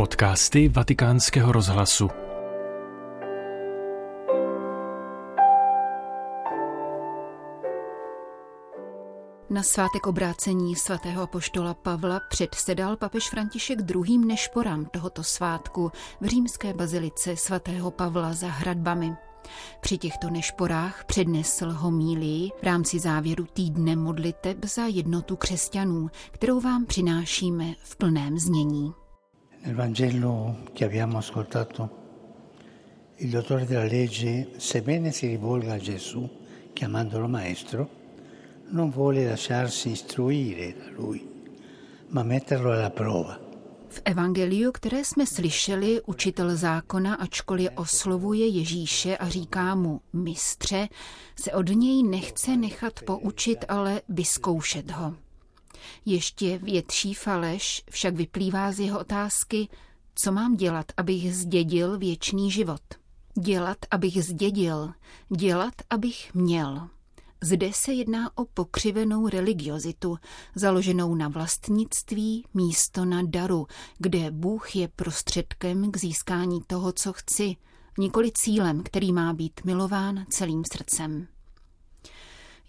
Podcasty Vatikánského rozhlasu. Na svátek obrácení svatého poštola Pavla předsedal papež František druhým nešporám tohoto svátku v římské bazilice svatého Pavla za hradbami. Při těchto nešporách přednesl homílii v rámci závěru týdne modliteb za jednotu křesťanů, kterou vám přinášíme v plném znění. Nel Vangelo che abbiamo ascoltato, il dottore della legge, sebbene si rivolga a Gesù chiamandolo maestro, non vuole lasciarsi istruire da lui, ma metterlo alla prova. V evangeliu, které jsme slyšeli, učitel zákona, ačkoliv oslovuje Ježíše a říká mu mistře, se od něj nechce nechat poučit, ale vyzkoušet ho. Ještě větší faleš však vyplývá z jeho otázky, co mám dělat, abych zdědil věčný život. Dělat, abych zdědil, dělat, abych měl. Zde se jedná o pokřivenou religiozitu, založenou na vlastnictví místo na daru, kde Bůh je prostředkem k získání toho, co chci, nikoli cílem, který má být milován celým srdcem.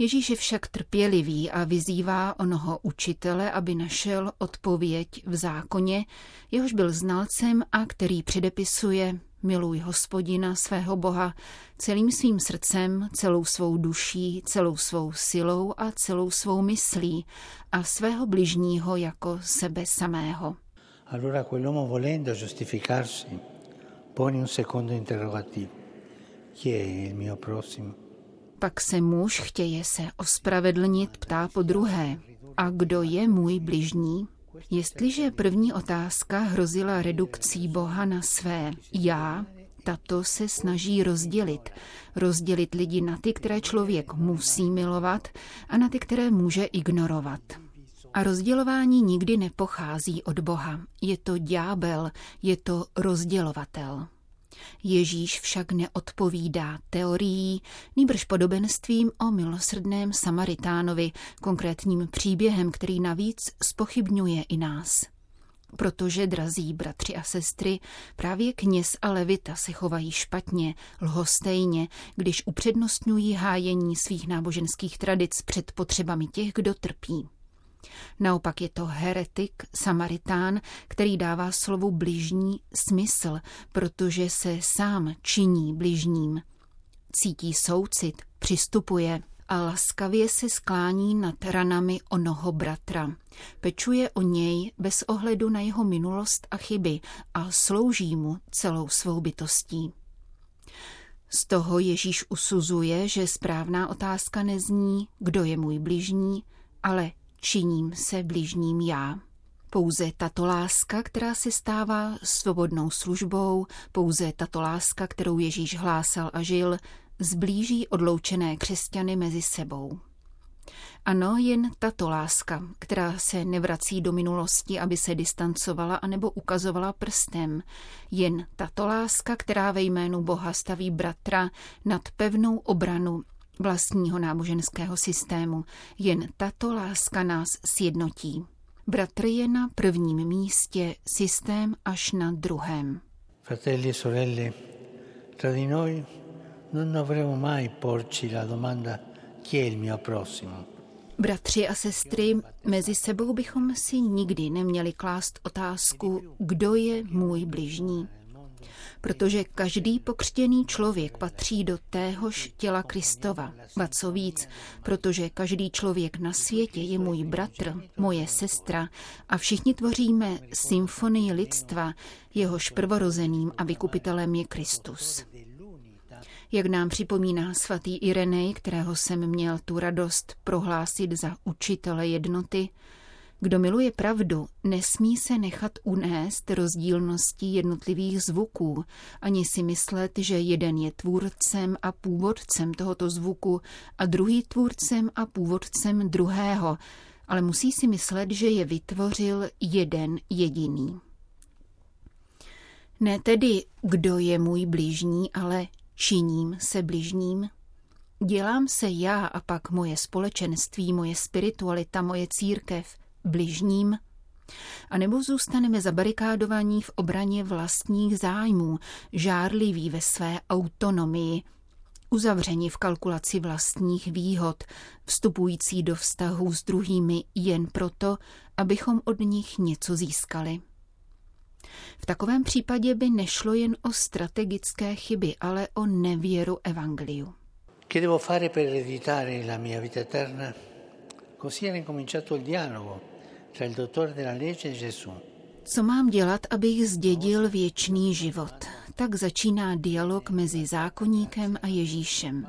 Ježíš je však trpělivý a vyzývá onoho učitele, aby našel odpověď v zákoně, jehož byl znalcem a který předepisuje Miluj hospodina svého Boha celým svým srdcem, celou svou duší, celou svou silou a celou svou myslí a svého bližního jako sebe samého. Allora quell'uomo volendo giustificarsi pone un secondo interrogativo. Chi è il mio prossimo? Pak se muž chtěje se ospravedlnit, ptá po druhé. A kdo je můj bližní? Jestliže první otázka hrozila redukcí Boha na své já, tato se snaží rozdělit. Rozdělit lidi na ty, které člověk musí milovat a na ty, které může ignorovat. A rozdělování nikdy nepochází od Boha. Je to ďábel, je to rozdělovatel. Ježíš však neodpovídá teorií, nýbrž podobenstvím o milosrdném Samaritánovi, konkrétním příběhem, který navíc spochybňuje i nás. Protože, drazí bratři a sestry, právě kněz a levita se chovají špatně, lhostejně, když upřednostňují hájení svých náboženských tradic před potřebami těch, kdo trpí. Naopak je to heretik, samaritán, který dává slovu bližní smysl, protože se sám činí bližním. Cítí soucit, přistupuje a laskavě se sklání nad ranami onoho bratra. Pečuje o něj bez ohledu na jeho minulost a chyby a slouží mu celou svou bytostí. Z toho Ježíš usuzuje, že správná otázka nezní, kdo je můj bližní, ale činím se bližním já. Pouze tato láska, která se stává svobodnou službou, pouze tato láska, kterou Ježíš hlásal a žil, zblíží odloučené křesťany mezi sebou. Ano, jen tato láska, která se nevrací do minulosti, aby se distancovala anebo ukazovala prstem. Jen tato láska, která ve jménu Boha staví bratra nad pevnou obranu vlastního náboženského systému. Jen tato láska nás sjednotí. Bratr je na prvním místě, systém až na druhém. Fratelli e sorelle, tra di noi non dovremo mai porci la domanda chi è il mio prossimo. Bratři a sestry, mezi sebou bychom si nikdy neměli klást otázku, kdo je můj bližní protože každý pokřtěný člověk patří do téhož těla Kristova. Ba co víc, protože každý člověk na světě je můj bratr, moje sestra a všichni tvoříme symfonii lidstva, jehož prvorozeným a vykupitelem je Kristus. Jak nám připomíná svatý Irenej, kterého jsem měl tu radost prohlásit za učitele jednoty, kdo miluje pravdu, nesmí se nechat unést rozdílností jednotlivých zvuků, ani si myslet, že jeden je tvůrcem a původcem tohoto zvuku a druhý tvůrcem a původcem druhého, ale musí si myslet, že je vytvořil jeden jediný. Ne tedy, kdo je můj blížní, ale činím se bližním. Dělám se já a pak moje společenství, moje spiritualita, moje církev, bližním, A nebo zůstaneme zabarikádovaní v obraně vlastních zájmů, žárliví ve své autonomii, uzavřeni v kalkulaci vlastních výhod, vstupující do vztahu s druhými jen proto, abychom od nich něco získali. V takovém případě by nešlo jen o strategické chyby, ale o nevěru evangeliu. Che devo fare per ereditare la mia vita eterna? Così era incominciato il dialogo Co mám dělat, abych zdědil věčný život? Tak začíná dialog mezi zákonníkem a Ježíšem.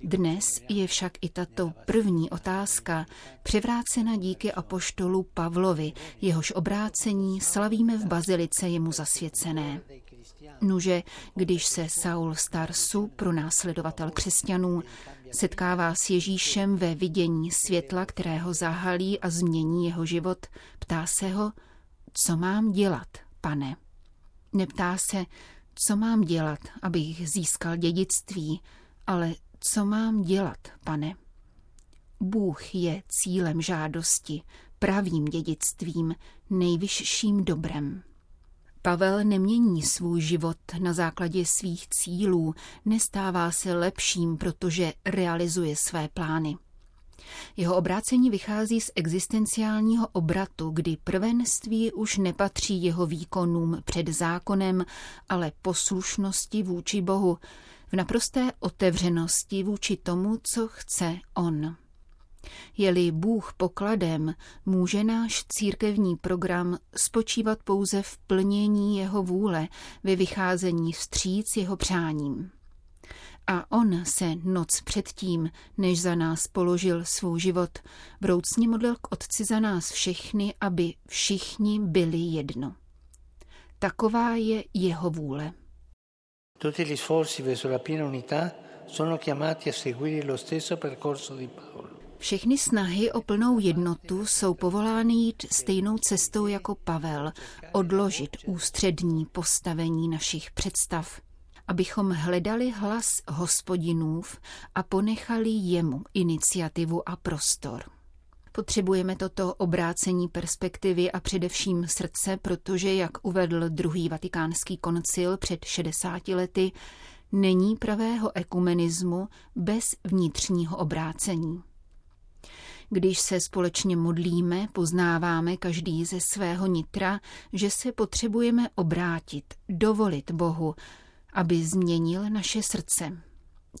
Dnes je však i tato první otázka převrácena díky apoštolu Pavlovi, jehož obrácení slavíme v bazilice jemu zasvěcené. Nuže, když se Saul Starsu, pronásledovatel křesťanů, setkává s Ježíšem ve vidění světla, kterého zahalí a změní jeho život, ptá se ho, co mám dělat, pane? Neptá se, co mám dělat, abych získal dědictví, ale co mám dělat, pane? Bůh je cílem žádosti, pravým dědictvím, nejvyšším dobrem. Pavel nemění svůj život na základě svých cílů, nestává se lepším, protože realizuje své plány. Jeho obrácení vychází z existenciálního obratu, kdy prvenství už nepatří jeho výkonům před zákonem, ale poslušnosti vůči Bohu, v naprosté otevřenosti vůči tomu, co chce on. Je-li Bůh pokladem, může náš církevní program spočívat pouze v plnění jeho vůle, ve vycházení vstříc jeho přáním. A on se noc předtím, než za nás položil svůj život, vroucně modlil k Otci za nás všechny, aby všichni byli jedno. Taková je jeho vůle. Tutti gli sforzi verso la piena unità sono chiamati a seguire lo stesso percorso di Paolo. Všechny snahy o plnou jednotu jsou povolány jít stejnou cestou jako Pavel, odložit ústřední postavení našich představ, abychom hledali hlas hospodinův a ponechali jemu iniciativu a prostor. Potřebujeme toto obrácení perspektivy a především srdce, protože, jak uvedl druhý vatikánský koncil před 60 lety, není pravého ekumenismu bez vnitřního obrácení. Když se společně modlíme, poznáváme každý ze svého nitra, že se potřebujeme obrátit, dovolit Bohu, aby změnil naše srdce.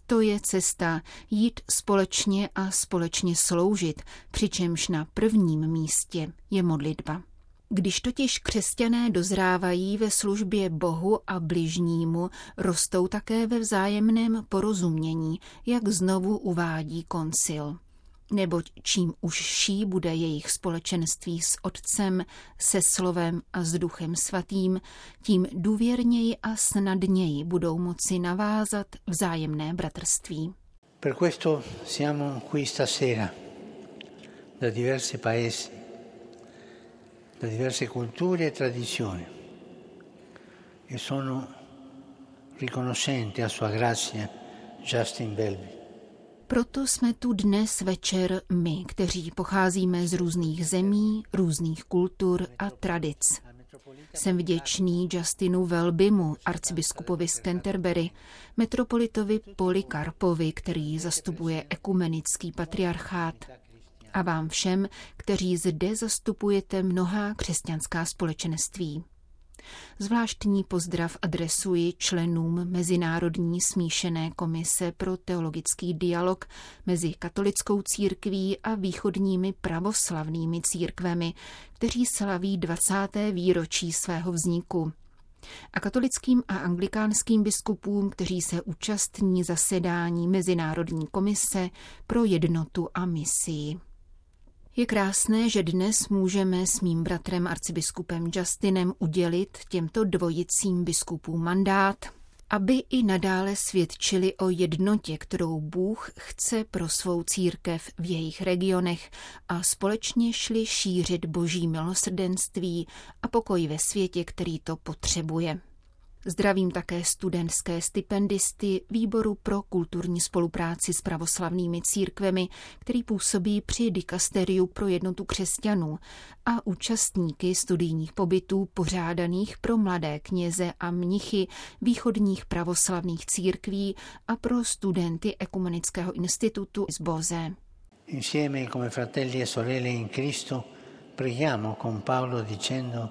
To je cesta jít společně a společně sloužit, přičemž na prvním místě je modlitba. Když totiž křesťané dozrávají ve službě Bohu a bližnímu, rostou také ve vzájemném porozumění, jak znovu uvádí koncil neboť čím užší bude jejich společenství s Otcem, se Slovem a s Duchem Svatým, tím důvěrněji a snadněji budou moci navázat vzájemné bratrství. Per questo siamo qui stasera, da diversi paesi, da diverse culture e tradizioni, e sono riconoscente a sua grazia Justin Welby. Proto jsme tu dnes večer my, kteří pocházíme z různých zemí, různých kultur a tradic. Jsem vděčný Justinu Velbimu, arcibiskupovi z Canterbury, metropolitovi Polikarpovi, který zastupuje ekumenický patriarchát, a vám všem, kteří zde zastupujete mnohá křesťanská společenství. Zvláštní pozdrav adresuji členům Mezinárodní smíšené komise pro teologický dialog mezi katolickou církví a východními pravoslavnými církvemi, kteří slaví 20. výročí svého vzniku a katolickým a anglikánským biskupům, kteří se účastní zasedání Mezinárodní komise pro jednotu a misii. Je krásné, že dnes můžeme s mým bratrem arcibiskupem Justinem udělit těmto dvojicím biskupům mandát, aby i nadále svědčili o jednotě, kterou Bůh chce pro svou církev v jejich regionech a společně šli šířit boží milosrdenství a pokoj ve světě, který to potřebuje. Zdravím také studentské stipendisty Výboru pro kulturní spolupráci s pravoslavnými církvemi, který působí při dikasteriu pro jednotu křesťanů a účastníky studijních pobytů pořádaných pro mladé kněze a mnichy východních pravoslavných církví a pro studenty Ekumenického institutu z Boze. Insieme come fratelli e sorelle in Cristo preghiamo con Paolo dicendo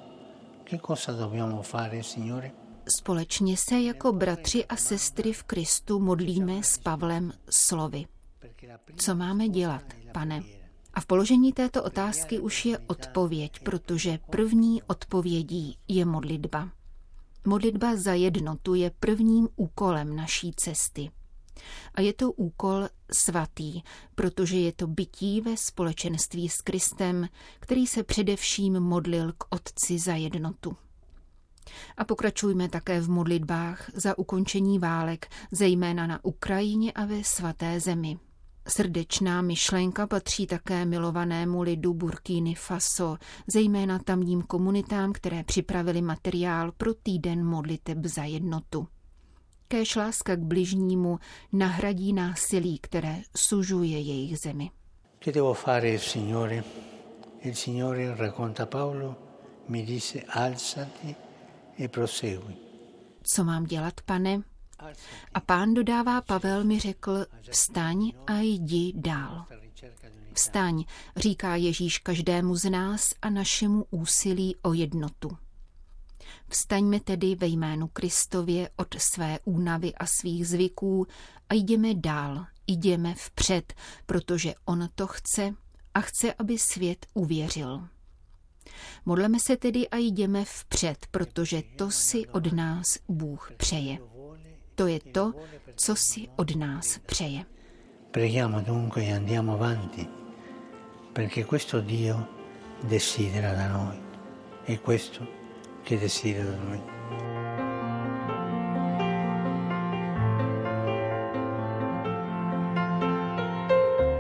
che cosa dobbiamo fare, Signore? Společně se jako bratři a sestry v Kristu modlíme s Pavlem slovy. Co máme dělat, pane? A v položení této otázky už je odpověď, protože první odpovědí je modlitba. Modlitba za jednotu je prvním úkolem naší cesty. A je to úkol svatý, protože je to bytí ve společenství s Kristem, který se především modlil k Otci za jednotu. A pokračujme také v modlitbách za ukončení válek, zejména na Ukrajině a ve svaté zemi. Srdečná myšlenka patří také milovanému lidu Burkíny Faso, zejména tamním komunitám, které připravili materiál pro týden modliteb za jednotu. Kéž láska k bližnímu nahradí násilí, které sužuje jejich zemi. Che devo fare Signore? Il Signore racconta Paolo, mi disse alzati. Co mám dělat, pane? A pán dodává, Pavel mi řekl, vstaň a jdi dál. Vstaň, říká Ježíš každému z nás a našemu úsilí o jednotu. Vstaňme tedy ve jménu Kristově od své únavy a svých zvyků a jdeme dál, jdeme vpřed, protože on to chce a chce, aby svět uvěřil. Modleme se tedy a jdeme vpřed, protože to si od nás Bůh přeje. To je to, co si od nás přeje. Preghiamo dunque e andiamo avanti, perché questo Dio desidera da noi. E questo che desidera da noi.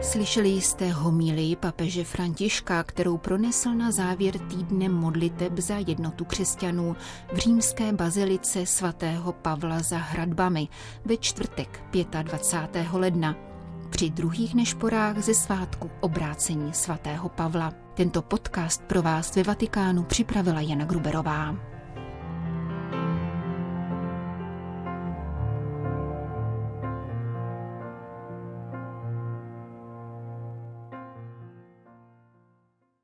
Slyšeli jste homílii papeže Františka, kterou pronesl na závěr týdne modliteb za jednotu křesťanů v římské bazilice svatého Pavla za hradbami ve čtvrtek 25. ledna při druhých nešporách ze svátku obrácení svatého Pavla. Tento podcast pro vás ve Vatikánu připravila Jana Gruberová.